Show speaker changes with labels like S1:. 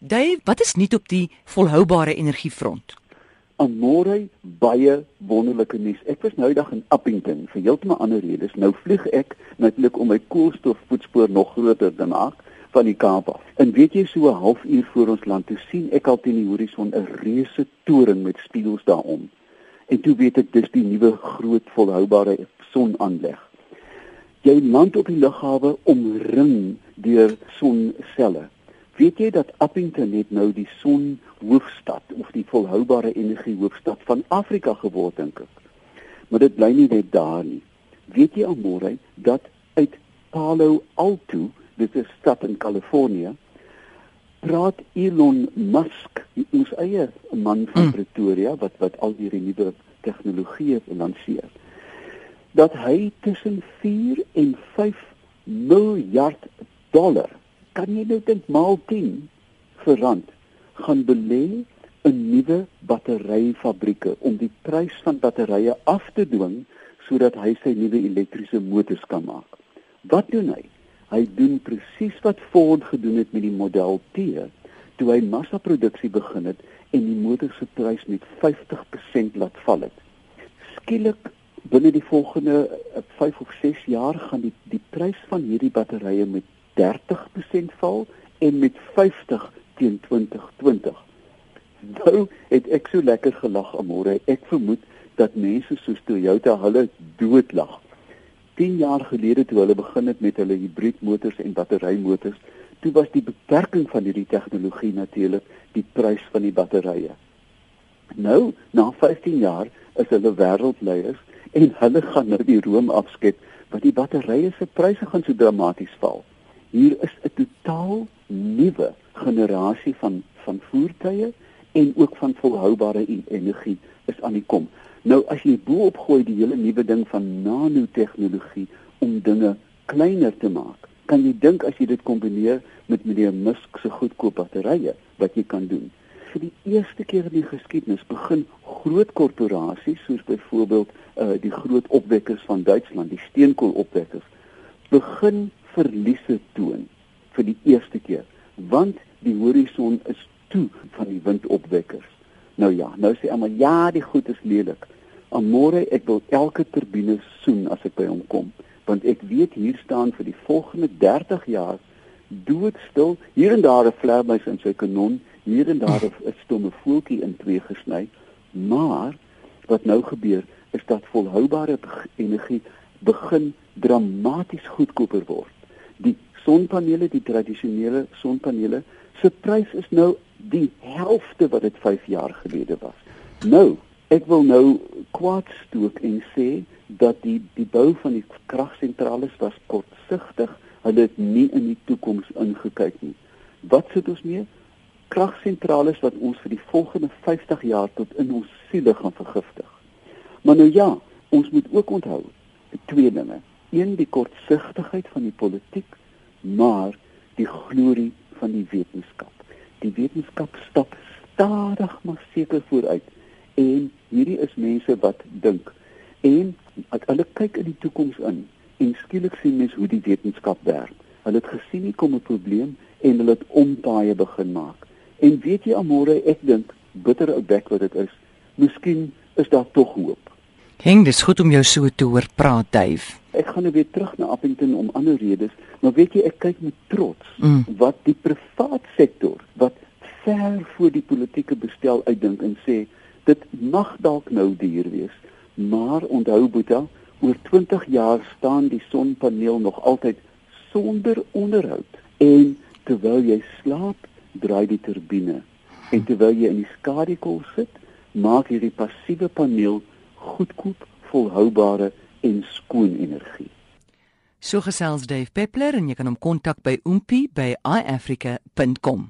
S1: Dave, wat is nuut op die volhoubare energiefront?
S2: Amore baie wonderlike nuus. Ek was nou eendag in Appington vir heeltemal ander redes. Nou vlieg ek natuurlik om my koolstofvoetspoor nog groter te maak van die Kaap af. En weet jy so 'n halfuur voor ons land toe sien ek al teen die horison 'n reuse toring met spieëls daarom. En toe weet ek dis die nuwe groot volhoubare sonaanleg. Jy land op die lughawe omring deur sonselle. Weet jy dat Appington net nou die son hoofstad of die volhoubare energie hoofstad van Afrika geword dink ek. Maar dit bly nie net daar nie. Weet jy almore dat uit Palo Alto dit is 'n stad in Kalifornië praat Elon Musk ons eie man van hmm. Pretoria wat wat al hierdie nuwe tegnologieë lanseer dat hy tussen 4 en 5 miljard dollar kan jy nou dink maal 10 vir rand gaan belê in nuwe batteryfabrieke om die prys van batterye af te dwing sodat hy sy nuwe elektriese motors kan maak. Wat doen hy? Hy doen presies wat Ford gedoen het met die Model T toe hy massaproduksie begin het en die motor se prys met 50% laat val het. Skielik binne die volgende 5 eh, of 6 jaar gaan die die prys van hierdie batterye met 30% val en met 50 teen 2020. Nou het ek so lekker gelag amore. Ek vermoed dat mense soos Toyota hulle doodlag 10 jaar gelede toe hulle begin het met hulle hibriedmotors en batterymotors, toe was die beperking van hierdie tegnologie natuurlik die prys van die batterye. Nou, na 15 jaar is hulle wêreldleiers en hulle gaan nou die room afskep want die batterye se pryse gaan so dramaties val. Hier is 'n totaal nuwe generasie van van voertuie en ook van volhoubare energie is aan die kom. Nou as jy boop gooi die hele nuwe ding van nanotegnologie om dinge kleiner te maak, kan jy dink as jy dit kombineer met meneer Musk se goedkoop batterye wat jy kan doen. Vir die eerste keer in die geskiedenis begin groot korporasies soos byvoorbeeld uh, die groot opwekkers van Duitsland, die steenkoolopwekkers, begin verliese toon vir die eerste keer, want die horison is toe van die windopwekkers. Nou ja, nou sê almal ja, die goed is lelik. Amore, ek wil elke turbine soen as ek by hom kom, want ek weet hier staan vir die volgende 30 jaar doodstil, hier en daar 'n vleermuis in sy kanon, hier en daar 'n stomme voeltjie in twee gesny, maar wat nou gebeur is dat volhoubare energie begin dramaties goedkoper word. Die sonpanele, die tradisionele sonpanele, se prys is nou die helfte wat dit 5 jaar gelede was. Nou, ek wil nou kwaad stook en sê dat die die bou van die kragsentrale was kortsigtig. Hulle het nie in die toekoms ingekyk nie. Wat sit ons mee? Kragsentrale wat ons vir die volgende 50 jaar tot in ons siele gaan vergiftig. Maar nou ja, ons moet ook onthou twee dinge. Een die kortsigtigheid van die politiek, maar die glorie van die wetenskap. Die wetenskap stap stadig maar seker vooruit en hierdie is mense wat dink en as hulle kyk in die toekoms in en skielik sien mense hoe die wetenskap werk. Hulle het gesien hier kom 'n probleem en hulle het ompaaie begin maak. En weet jy amore, ek dink bitter ou bek wat dit is. Miskien is daar tog hoop.
S1: Heng, dis goed om jou so te hoor praat, Dave.
S2: Ek gaan nou weer terug na Appington om ander redes, maar weet jy ek kyk met trots mm. wat die privaat sektor wat ver voor die politieke bestel uitdink en sê dit mag dalk nou duur wees, maar onthou Boeta, oor 20 jaar staan die sonpaneel nog altyd sonder onderhoud en terwyl jy slaap, draai die turbine en terwyl jy in die skadukol sit, maak hierdie passiewe paneel goedkoop, volhoubare en skoon energie.
S1: So gesels Dave Peppler en jy kan hom kontak by oompie by iafrica.com.